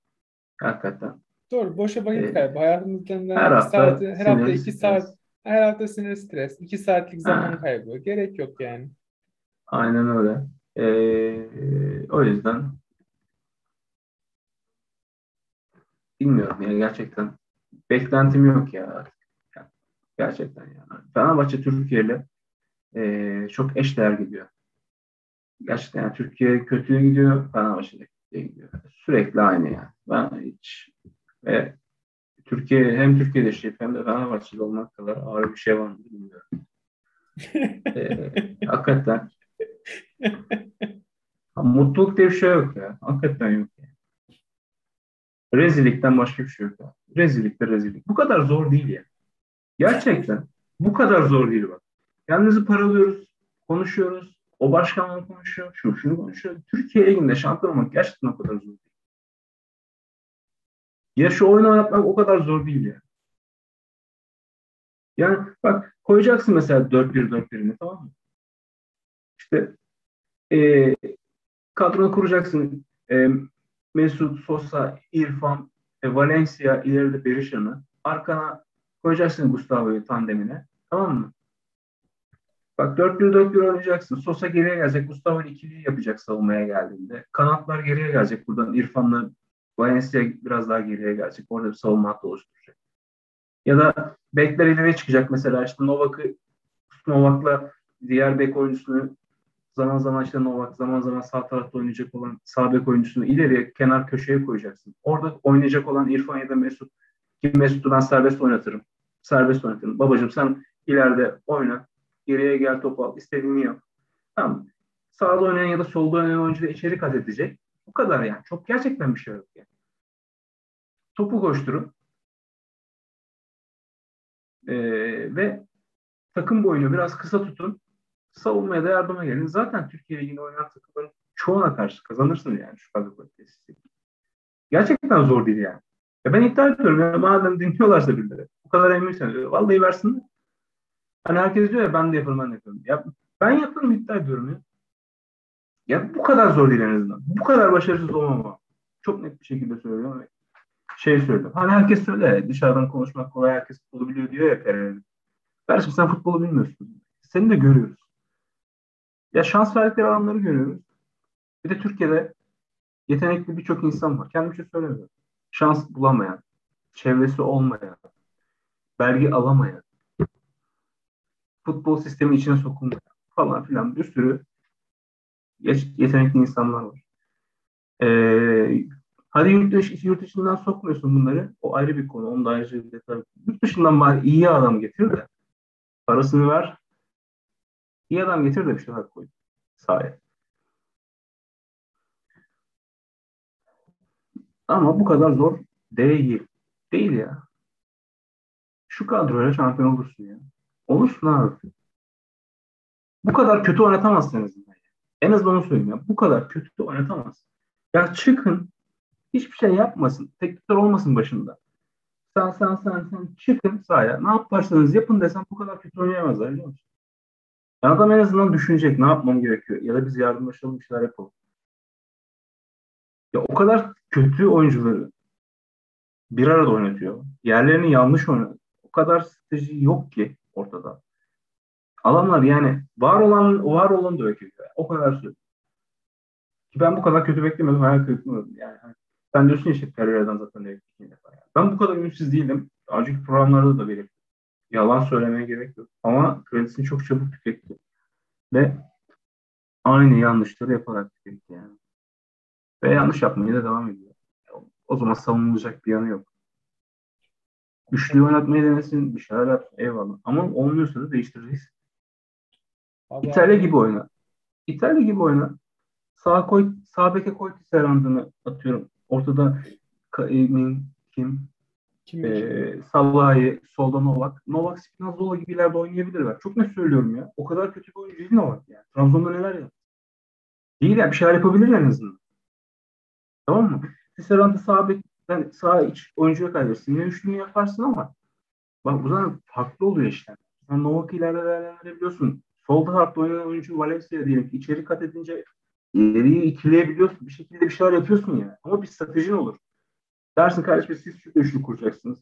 Hakikaten. Doğru. Boşa vakit ee, kaybı. Hayatımızdan her hafta, saat, her hafta iki stres. saat her hafta sinir stres. iki saatlik zaman ha. kaybı. Gerek yok yani. Aynen öyle. Ee, o yüzden bilmiyorum ya gerçekten beklentim yok ya. Gerçekten yani. Fenerbahçe Türkiye ile e, çok eşdeğer gidiyor. Gerçekten yani Türkiye kötüye gidiyor, Fenerbahçe de kötüye gidiyor. Sürekli aynı yani. Ben hiç ve Türkiye hem Türkiye'de yaşayıp hem de Fenerbahçe'de olmak kadar ağır bir şey var mı bilmiyorum. [LAUGHS] ee, hakikaten mutluluk diye bir şey yok ya. Hakikaten yok. Yani. Rezillikten başka bir şey yok. Ya. Rezillik de rezillik. Bu kadar zor değil ya. Gerçekten bu kadar zor değil bak. Kendimizi paralıyoruz, konuşuyoruz. O başkanla konuşuyor, şu şunu konuşuyor. Türkiye Ligi'nde şampiyon olmak gerçekten o kadar zor değil. Ya şu oyunu oynatmak o kadar zor değil ya. Yani bak koyacaksın mesela 4-1-4-1'ini tamam mı? İşte e, kadronu kuracaksın. E, Mesut, Sosa, İrfan, e, Valencia, ileride Berisha'nı. Arkana koyacaksın Gustavo'yu tandemine. Tamam mı? Bak 4-1-4-1 oynayacaksın. Sosa geriye gelecek. Gustavo ikiliyi yapacak savunmaya geldiğinde. Kanatlar geriye gelecek. Buradan İrfan'la Valencia biraz daha geriye gelecek. Orada bir savunma hattı oluşturacak. Ya da bekler ileriye çıkacak. Mesela işte Novak'ı Novak'la diğer bek oyuncusunu zaman zaman işte Novak zaman zaman sağ tarafta oynayacak olan sağ bek oyuncusunu ileriye kenar köşeye koyacaksın. Orada oynayacak olan İrfan ya da Mesut ki Mesut'u ben serbest oynatırım. Serbest oynatırım. Babacım sen ileride oyna. Geriye gel top al. istediğini yap. Tamam. Sağda oynayan ya da solda oynayan oyuncu da içeri kat edecek. Bu kadar yani. Çok gerçekten bir şey yok yani. Topu koşturun. Ee, ve takım boyunu biraz kısa tutun. Savunmaya da yardıma gelin. Zaten Türkiye Ligi'nde oynayan takımların çoğuna karşı kazanırsın yani şu kadar kalitesi. Gerçekten zor değil yani. Ya ben iddia ediyorum ya madem dinliyorlarsa birileri. Bu kadar eminsen vallahi versinler. Hani herkes diyor ya ben de yaparım ben de yaparım. Ya ben yaparım iddia ediyorum ya. Ya bu kadar zor değil en azından. Bu kadar başarısız olmama. Çok net bir şekilde söylüyorum. Şey söylüyorum. Hani herkes söyle dışarıdan konuşmak kolay herkes futbolu biliyor diyor ya Pereira. Kardeşim sen futbolu bilmiyorsun. Seni de görüyoruz. Ya şans verdikleri adamları görüyoruz. Bir de Türkiye'de yetenekli birçok insan var. Kendim bir şey söylemiyorum. Şans bulamayan, çevresi olmayan, belge alamayan, futbol sistemi içine sokulmayan falan filan bir sürü yetenekli insanlar var. Ee, hadi yurt, dışı, yurt dışından sokmuyorsun bunları. O ayrı bir konu. Onu da ayrıca bir detay. Yurt dışından bari iyi adam getir de parasını ver. İyi adam getir de bir şeyler koy sahaya. Ama bu kadar zor değil. Değil ya. Şu kadroyla şampiyon olursun ya. Olursun abi. Bu kadar kötü oynatamazsınız. En azından onu söyleyeyim ya. Bu kadar kötü oynatamaz. Ya çıkın. Hiçbir şey yapmasın. Teknikler olmasın başında. Sen sen sen sen çıkın sahaya. Ne yaparsanız yapın desem bu kadar kötü oynayamazlar biliyor musun? Yani adam en azından düşünecek ne yapmam gerekiyor. Ya da biz yardımlaşalım bir şeyler yapalım. Ya o kadar kötü oyuncuları bir arada oynatıyor. Yerlerini yanlış oynatıyor. O kadar strateji yok ki ortada. Adamlar yani var olan var olan da öküyor. O kadar söylüyorum. Ki ben bu kadar kötü beklemiyordum. Hayal kırıklığı yani. Sen diyorsun ya işte Pereira'dan zaten. Yani. Ben bu kadar ümitsiz değilim. Önceki programlarda da belirttim. Yalan söylemeye gerek yok. Ama kredisini çok çabuk tüketti. Ve aynı yanlışları yaparak tüketti yani. Ve yanlış yapmaya da devam ediyor. O zaman savunulacak bir yanı yok. Üçlü oynatmayı denesin, bir şeyler yapsın eyvallah. Ama olmuyorsa da değiştireceğiz. Abi İtalya abi. gibi oyna. İtalya gibi oyna. Sağ koy, sağ beke koy Tisserand'ını atıyorum. Ortada Min, kim? Kim? Ee, Salah'ı, solda Novak. Novak Spinazzola gibi ileride oynayabilirler. Çok ne söylüyorum ya. O kadar kötü bir oyuncu değil Novak yani. Trabzon'da neler yaptı? Değil ya bir şeyler yapabilir en azından. Tamam mı? Tisserand'ı sağ bek sen sağ iç oyuncuya kaybedersin. Yine üçlünü yaparsın ama bak bu zaman farklı oluyor işte. Sen Novak'ı ileride değerlendirebiliyorsun. Sol tarafta oynayan oyuncu Valencia diyelim ki içeri kat edince ileriyi ikileyebiliyorsun. Bir şekilde bir şeyler yapıyorsun ya. Ama bir stratejin olur. Dersin kardeşim siz şu üçlü kuracaksınız.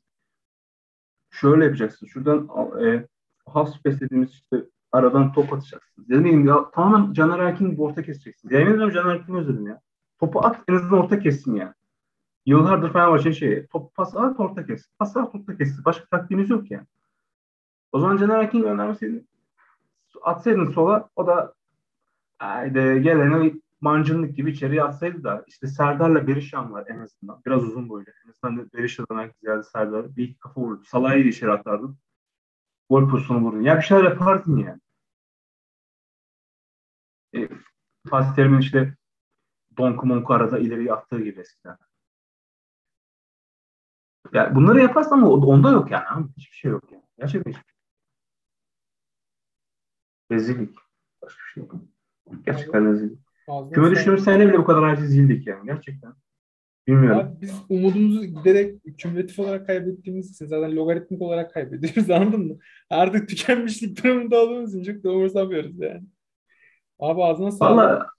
Şöyle yapacaksınız. Şuradan e, half space dediğimiz işte aradan top atacaksınız. Bileyim ya tamamen Caner Erkin gibi orta keseceksiniz. Yemin ediyorum Caner Erkin'i özledim ya. Topu at en azından orta kessin ya. Yıllardır Fenerbahçe'nin şeyi. Top pas at orta kes. Pas at orta kes. Başka taktiğiniz yok yani. O zaman Caner Erkin göndermeseydin atsaydın sola o da haydi gelene mancınlık gibi içeriye atsaydı da işte Serdar'la Berişan var en azından. Biraz uzun boylu. En azından Berişan'dan ziyade Serdar bir kafa vurdu. Salah'ı içeri atardın. Gol pozisyonu vurdun. Ya bir şeyler yapardın yani. E, Fatih Terim'in işte Donku Monku arada ileriye attığı gibi eskiden. Yani bunları yaparsan onda yok yani. Hiçbir şey yok yani. Gerçekten hiçbir şey. Rezillik. Başka bir şey yok. Gerçekten rezillik. Küme düştüğümüz sene bile bu kadar aciz değildik yani. Gerçekten. Bilmiyorum. Abi biz umudumuzu giderek kümülatif olarak kaybettiğimiz için zaten logaritmik olarak kaybediyoruz [LAUGHS] anladın mı? Artık tükenmişlik durumunda olduğumuz için çok da umursamıyoruz yani. Abi ağzına sağlık. Valla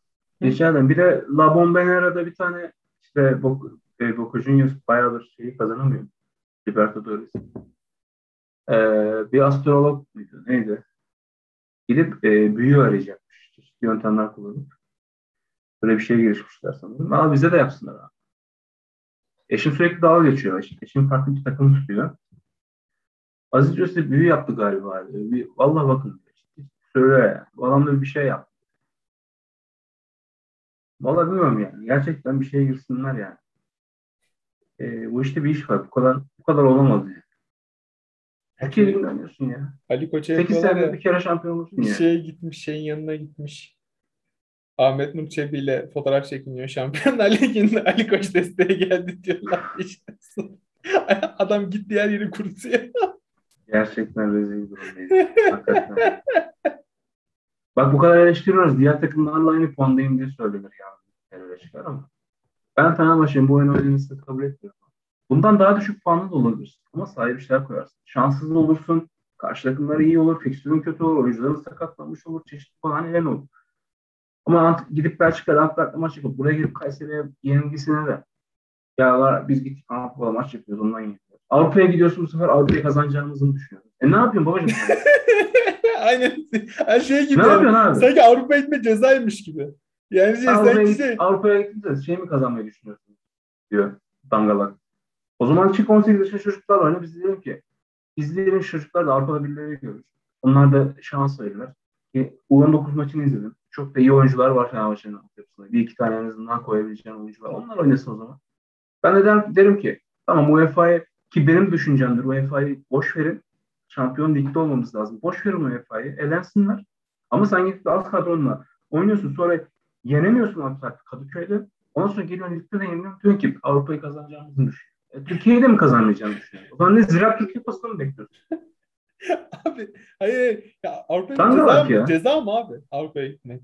geçen bir de La Bombonera'da bir tane işte Boca, e, Boca Juniors bayağıdır şeyi kazanamıyor. Libertadores. Ee, bir astrolog muydu? Neydi? Gidip e, büyü arayacakmış. Çeşitli yöntemler kullanıp. Böyle bir şeye girişmişler sanırım. Ama bize de yapsınlar abi. Eşim sürekli dalga geçiyor. Eşim, eşim farklı bir takım tutuyor. Aziz Yosef büyü yaptı galiba. Bir, vallahi bakın. Söyle. Bu adam bir şey yaptı. Vallahi bilmiyorum yani. Gerçekten bir şeye girsinler yani. E, bu işte bir iş var. Bu kadar bu kadar olamaz yani. Herkes oynuyorsun ya. Ali Koç'a 8 senede bir kere şampiyon olursun bir ya. şeye gitmiş, şeyin yanına gitmiş. Ahmet Nur Çebi ile fotoğraf çekiniyor. Şampiyonlar Ligi'nde Ali Koç desteğe geldi diyorlar işte. [LAUGHS] Adam gitti her yeri kurutuyor. Gerçekten rezil durumdayız. Bak bu kadar eleştiriyoruz. Diğer takımlarla aynı puandayım diye söylenir yani. Çıkar ama. Ben Fenerbahçe'nin bu oyunu oynamasını kabul etmiyorum. Bundan daha düşük puanlı da olabilir. Ama sahip işler koyarsın. Şanssız olursun. Karşı takımlar iyi olur. Fikstürün kötü olur. Oyuncuların sakatlanmış olur. Çeşitli falan neden olur. Ama gidip Belçika'da Antwerp'te maç yapıp buraya gelip Kayseri'ye yenilgisine de ya var, biz gittik Avrupa'da maç yapıyoruz ondan yeniyoruz. Avrupa'ya gidiyorsun bu sefer Avrupa'yı kazanacağımızı düşünüyorsun. E ne yapıyorsun babacığım? [LAUGHS] Aynen. Her şey gibi. Ne yani. yapıyorsun abi? Sanki Avrupa gitme cezaymış gibi. Yani şey, Avrupa'ya, sanki git, şey... Gittince şey mi kazanmayı düşünüyorsun? Diyor dangalak. O zaman çık 18 yaşında çocuklar var. Biz diyelim ki izleyelim çocuklar da Avrupa'da birileri görür. Onlar da şans verirler. Ki U19 maçını izledim. Çok da iyi oyuncular var Fenerbahçe'nin altyapısında. Bir iki tane en azından koyabileceğin oyuncular. Onlar oynasın o zaman. Ben de derim, derim ki tamam UEFA'yı ki benim düşüncemdir UEFA'yı boş verin. Şampiyon ligde olmamız lazım. Boş verin UEFA'yı. Elensinler. Ama sen gidip az kadronla oynuyorsun. Sonra yenemiyorsun Antwerp Kadıköy'de. Ondan sonra geliyorsun ligde de yeniliyorsun. Diyorsun ki Avrupa'yı kazanacağımızı düşün. E, Türkiye'yi de mi kazanmayacağını düşünüyorsun? O zaman ne Ziraat Türkiye Kupası'nı mı bekliyorsun? [LAUGHS] abi hayır ya Avrupa'ya ceza, mı, ceza mı abi Avrupa'ya gitmek?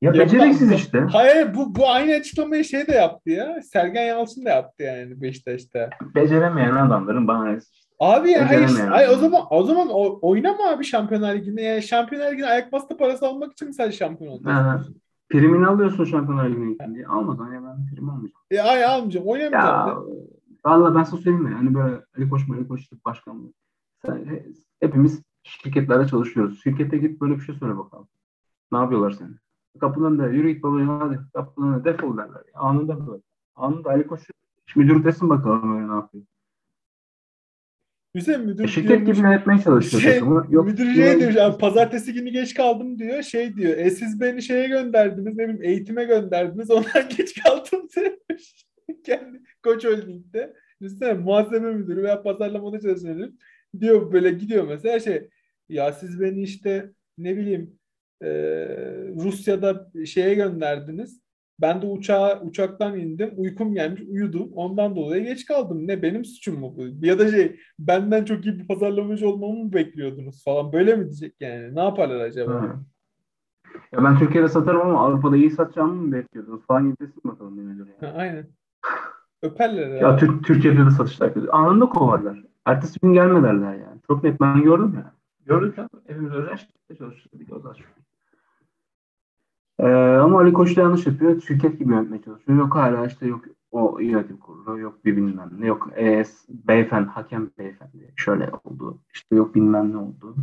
Ya, ya beceriksiz işte. Hayır bu bu aynı açıklamayı şey de yaptı ya. Sergen Yalçın da yaptı yani Beşiktaş'ta. Beceremeyen adamların bana Abi ya hayır, hayır o zaman o zaman o, oynama abi Şampiyonlar Ligi'nde. Yani Şampiyonlar Ligi'ne ayak bastı parası almak için mi sadece şampiyon olacaksın? Primini alıyorsun Şampiyonlar Ligi'ne diye. Almadan ya ben prim almayacağım. Ya ay almayacağım. Oynamayacağım. Ya, valla ben sana söyleyeyim mi? Hani böyle Ali Koç Ali Koç başkanlığı. Sen, hepimiz şirketlerde çalışıyoruz. Şirkete git böyle bir şey söyle bakalım. Ne yapıyorlar seni? Kapının önünde yürü git babacığım hadi kapının önünde defol derler. Anında böyle. Anında Ali Koç müdür desin bakalım öyle ne yapıyor. Hüseyin müdür şirket diyormuş. gibi yönetmeye çalışıyor Şey, takımı. Yok, müdür şey demiş abi pazartesi günü geç kaldım diyor. Şey diyor. E siz beni şeye gönderdiniz ne bileyim eğitime gönderdiniz. Ondan [LAUGHS] geç kaldım demiş. [LAUGHS] Kendi Koç Holding'de. Düşünsene muhasebe müdürü veya pazarlamada çalışan diyor böyle gidiyor mesela şey ya siz beni işte ne bileyim e, Rusya'da şeye gönderdiniz. Ben de uçağa uçaktan indim. Uykum gelmiş, uyudum. Ondan dolayı geç kaldım. Ne benim suçum mu bu? Ya da şey benden çok iyi bir pazarlamacı olmamı mı bekliyordunuz falan. Böyle mi diyecek yani? Ne yaparlar acaba? Ha. Ya ben Türkiye'de satarım ama Avrupa'da iyi satacağımı mı bekliyordunuz falan gibi desin bakalım bir müdür Ha, yani. aynen. Öperler Ya ya. Tür- Türkiye'de de satışlar kötü. Anında kovarlar. Ertesi gün gelme derler yani. Çok net ben gördüm ya. Gördük ya. Özel şirkette çalışıyorduk. O çok. Ee, ama Ali Koç da yanlış yapıyor. Şirket gibi yönetmeye çalışıyor. Yok hala işte yok o yönetim kurulu, yok bir bilmem ne, yok e, beyefendi, hakem beyefendi şöyle oldu. İşte yok bilmem ne oldu.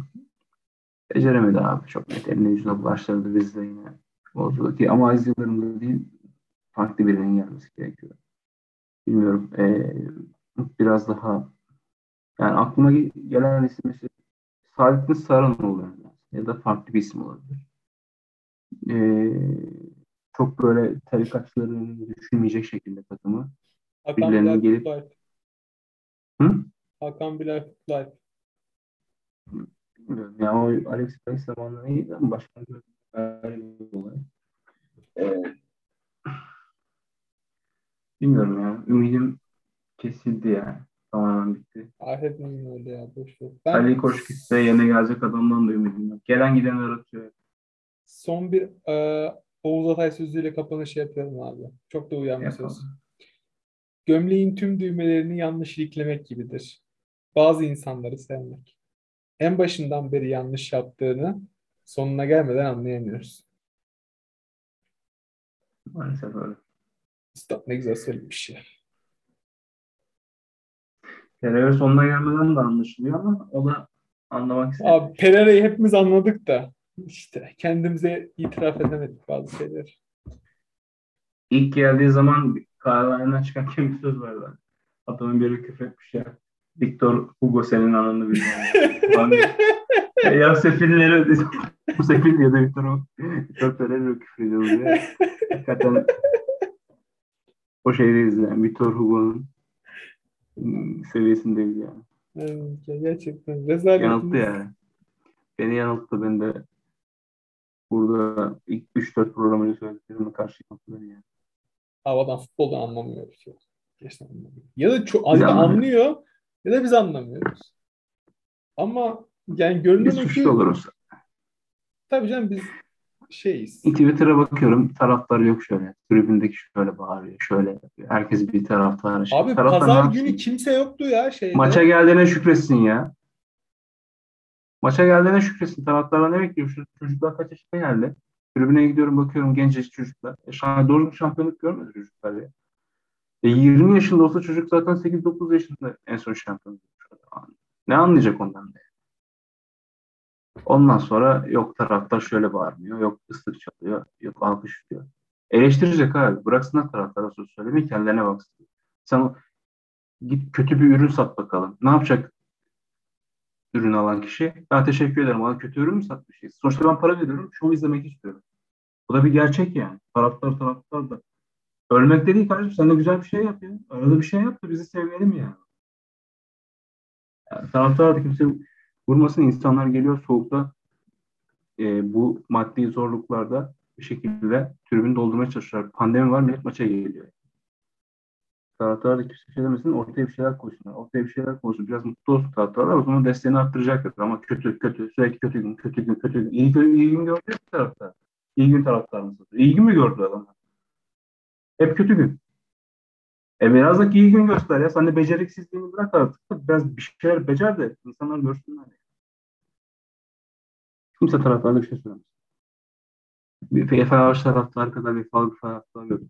Beceremedi abi. Çok net eline yüzüne bulaştırdı. Biz de yine bozdu ki ama Aziz Yıldırım'da değil farklı birinin gelmesi gerekiyor. Bilmiyorum. Ee, biraz daha yani aklıma ge- gelen isim mesela Saadettin Saran oluyor. Ya da farklı bir isim olabilir. Ee, çok böyle tarikatçıların düşünmeyecek şekilde takımı. Hakan birilerinin gelip-. Hı? Hakan Bilal Kutluay. Bilmiyorum. Ya o Alex Price zamanında iyiydi ama böyle bir olay. Ee, bilmiyorum ya. Ümidim kesildi yani. Tamamen bitti. Ah hepimizin öyle ya. Boş ver. Ben Ali Koç gitti. Yerine gelecek adamdan da ümidim yok. Gelen giden aratıyor. Son bir e, Oğuz Atay sözüyle kapanışı yapıyorum abi. Çok da uyan bir söz. Gömleğin tüm düğmelerini yanlış iliklemek gibidir. Bazı insanları sevmek. En başından beri yanlış yaptığını sonuna gelmeden anlayamıyoruz. Maalesef öyle. Üstad ne güzel söylemiş ya. Terör sonuna gelmeden de anlaşılıyor ama o da anlamak istemiyor. Abi Pereira'yı hepimiz anladık da işte kendimize itiraf edemedik bazı şeyler. İlk geldiği zaman kahvehaneden çıkarken bir söz vardı. Adamın biri küfür etmiş ya. Victor Hugo senin ananı bilmiyor. ya sefilleri bu sefil ya da Victor Hugo. Victor Pereira küfür ediyordu ya. Hakikaten o şeydeyiz yani. Victor Hugo'nun seviyesindeyiz yani. Evet, gerçekten rezalet. Yanılttı yani. Beni yanılttı. Ben de burada ilk 3-4 programını söylediklerime karşı yanılttı beni yani. Havadan futboldan anlamıyor bir şey. Gerçekten anlamıyor. Ya da çok ya anlamıyoruz. anlıyor ya da biz anlamıyoruz. Ama yani görünen Biz ki oluruz. tabii canım biz şeyiz. Twitter'a bakıyorum. Taraftar yok şöyle. Tribündeki şöyle bağırıyor. Şöyle yapıyor. Herkes bir taraftar. Şey. Abi taraftar pazar günü kimse yoktu ya şeyde. Maça geldiğine şükretsin ya. Maça geldiğine şükretsin. Taraftarlar ne bekliyor? Şu çocuklar kaç yaşına geldi? Tribüne gidiyorum bakıyorum gencecik çocuklar. E, şah, doğru bir şampiyonluk görmedi çocuklar ya. E, 20 yaşında olsa çocuk zaten 8-9 yaşında en son şampiyonluk. Ne anlayacak ondan da? Ondan sonra yok taraftar şöyle bağırmıyor, yok ıslık çalıyor, yok alkışlıyor. Eleştirecek abi. Bıraksınlar taraftara söz söylemeyi kendilerine baksın. Sen git kötü bir ürün sat bakalım. Ne yapacak ürün alan kişi? Ben teşekkür ederim. Bana kötü ürün mü satmışsınız? Sonuçta ben para veriyorum. Şov izlemek istiyorum. Bu da bir gerçek yani. Taraftar taraftar da. Ölmek de değil kardeşim. Sen de güzel bir şey yap ya. Arada bir şey yap da bizi sevmeyelim yani. yani taraftar da kimse vurmasın. İnsanlar geliyor soğukta e, bu maddi zorluklarda bir şekilde tribünü doldurmaya çalışıyorlar. Pandemi var millet maça geliyor. Taraftar da kimse şey demesin ortaya bir şeyler koysunlar. Ortaya bir şeyler koysun. Biraz mutlu olsun taraftarlar. O zaman desteğini arttıracaktır. Ama kötü kötü sürekli kötü gün kötü gün kötü gün. İyi, gün- iyi gün gördü mü taraftar? İyi gün taraftar mı? İyi gün mü gördü adamlar? Hep kötü gün. E biraz da iyi gün göster ya. Sen de beceriksizliğini bırak artık. Biraz bir şeyler becer de insanlar görsünler. Kimse taraftarda bir şey söylemez. Bir Fenerbahçe taraftarı kadar bir taraftar yok.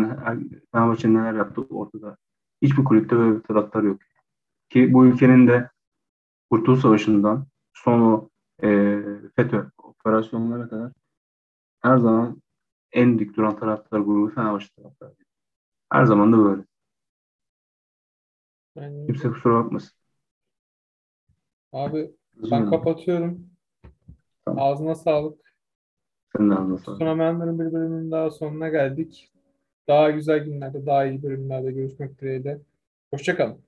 Yani Fenerbahçe neler yaptı ortada. Hiçbir kulüpte böyle bir taraftar yok. Ki bu ülkenin de Kurtuluş Savaşı'ndan son o e, FETÖ operasyonlara kadar her zaman en dik duran taraftar grubu Fenerbahçe taraftarı. Her zaman da böyle. Yani, Kimse kusura bakmasın. abi ben kapatıyorum. Tamam. Ağzına sağlık. Senin ağzına sağlık. Tutunamayanların bir bölümünün daha sonuna geldik. Daha güzel günlerde, daha iyi bölümlerde görüşmek dileğiyle. Hoşçakalın.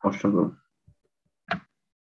Hoşçakalın.